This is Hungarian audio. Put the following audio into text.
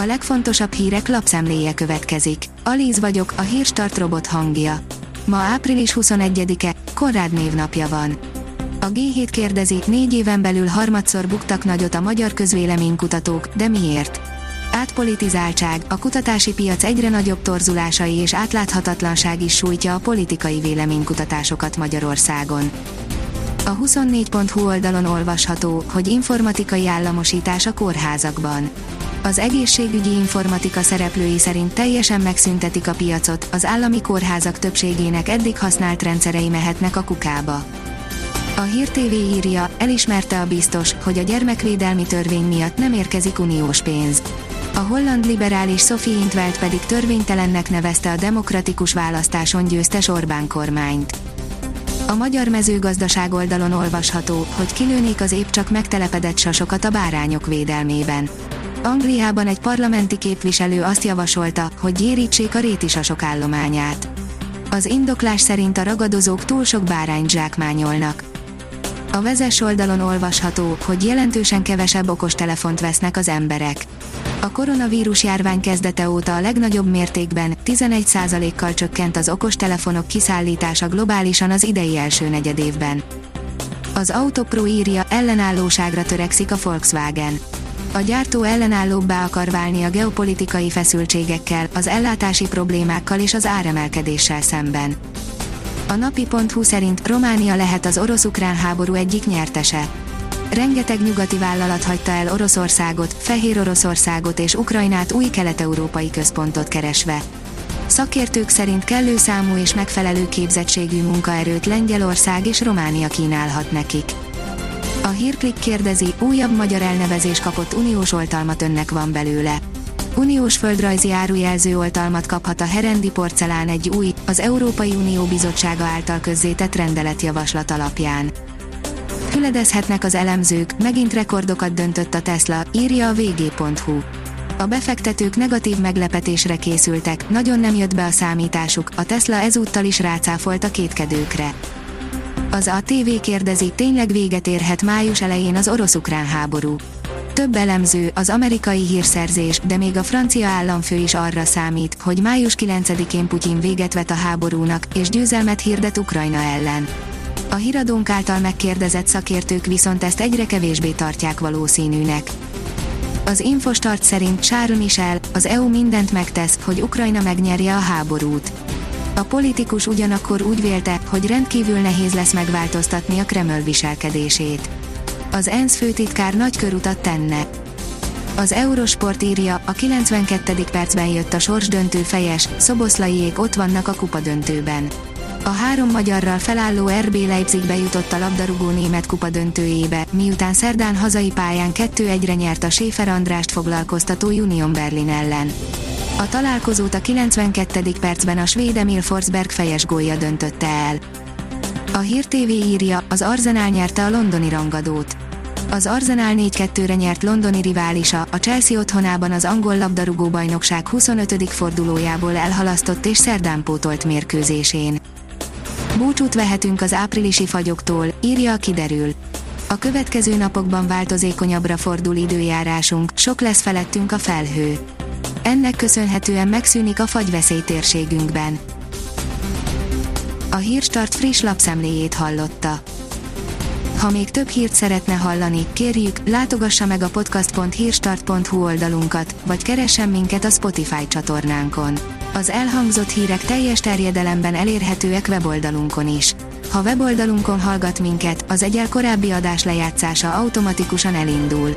A legfontosabb hírek lapszemléje következik. Alíz vagyok, a hírstart robot hangja. Ma április 21-e, Konrád névnapja van. A G7 kérdezi, négy éven belül harmadszor buktak nagyot a magyar közvéleménykutatók, de miért? Átpolitizáltság, a kutatási piac egyre nagyobb torzulásai és átláthatatlanság is sújtja a politikai véleménykutatásokat Magyarországon. A 24.hu oldalon olvasható, hogy informatikai államosítás a kórházakban. Az egészségügyi informatika szereplői szerint teljesen megszüntetik a piacot, az állami kórházak többségének eddig használt rendszerei mehetnek a kukába. A Hír TV írja, elismerte a biztos, hogy a gyermekvédelmi törvény miatt nem érkezik uniós pénz. A holland liberális Sophie Intveld pedig törvénytelennek nevezte a demokratikus választáson győztes Orbán kormányt. A magyar mezőgazdaság oldalon olvasható, hogy kilőnék az épp csak megtelepedett sasokat a bárányok védelmében. Angliában egy parlamenti képviselő azt javasolta, hogy gyérítsék a rétisasok állományát. Az indoklás szerint a ragadozók túl sok bárányt zsákmányolnak. A vezes oldalon olvasható, hogy jelentősen kevesebb okostelefont vesznek az emberek. A koronavírus járvány kezdete óta a legnagyobb mértékben, 11%-kal csökkent az okostelefonok kiszállítása globálisan az idei első negyedévben. Az Autopro írja, ellenállóságra törekszik a Volkswagen. A gyártó ellenállóbbá akar válni a geopolitikai feszültségekkel, az ellátási problémákkal és az áremelkedéssel szemben. A napi.hu szerint Románia lehet az orosz-ukrán háború egyik nyertese. Rengeteg nyugati vállalat hagyta el Oroszországot, Fehér Oroszországot és Ukrajnát új kelet-európai központot keresve. Szakértők szerint kellő számú és megfelelő képzettségű munkaerőt Lengyelország és Románia kínálhat nekik. A hírklik kérdezi, újabb magyar elnevezés kapott uniós oltalmat önnek van belőle. Uniós földrajzi árujelző oltalmat kaphat a Herendi porcelán egy új, az Európai Unió Bizottsága által közzétett rendeletjavaslat alapján. Füledezhetnek az elemzők, megint rekordokat döntött a Tesla, írja a vg.hu. A befektetők negatív meglepetésre készültek, nagyon nem jött be a számításuk, a Tesla ezúttal is rácáfolt a kétkedőkre. Az ATV kérdezi, tényleg véget érhet május elején az orosz-ukrán háború. Több elemző, az amerikai hírszerzés, de még a francia államfő is arra számít, hogy május 9-én Putyin véget vet a háborúnak, és győzelmet hirdet Ukrajna ellen. A híradónk által megkérdezett szakértők viszont ezt egyre kevésbé tartják valószínűnek. Az Infostart szerint Sáron is el, az EU mindent megtesz, hogy Ukrajna megnyerje a háborút. A politikus ugyanakkor úgy vélte, hogy rendkívül nehéz lesz megváltoztatni a Kreml viselkedését. Az ENSZ főtitkár nagy körutat tenne. Az Eurosport írja, a 92. percben jött a sorsdöntő fejes, Szoboszlaiék ott vannak a kupadöntőben. A három magyarral felálló RB Leipzig bejutott a labdarúgó német kupa döntőjébe, miután szerdán hazai pályán 2-1-re nyert a Schäfer Andrást foglalkoztató Union Berlin ellen. A találkozót a 92. percben a svéd Emil Forsberg fejes gólja döntötte el. A Hír TV írja, az Arsenal nyerte a londoni rangadót. Az Arsenal 4-2-re nyert londoni riválisa, a Chelsea otthonában az angol labdarúgó bajnokság 25. fordulójából elhalasztott és szerdán pótolt mérkőzésén. Búcsút vehetünk az áprilisi fagyoktól, írja a kiderül. A következő napokban változékonyabbra fordul időjárásunk, sok lesz felettünk a felhő. Ennek köszönhetően megszűnik a fagyveszély térségünkben. A Hírstart friss lapszemléjét hallotta. Ha még több hírt szeretne hallani, kérjük, látogassa meg a podcast.hírstart.hu oldalunkat, vagy keressen minket a Spotify csatornánkon. Az elhangzott hírek teljes terjedelemben elérhetőek weboldalunkon is. Ha weboldalunkon hallgat minket, az egyel korábbi adás lejátszása automatikusan elindul.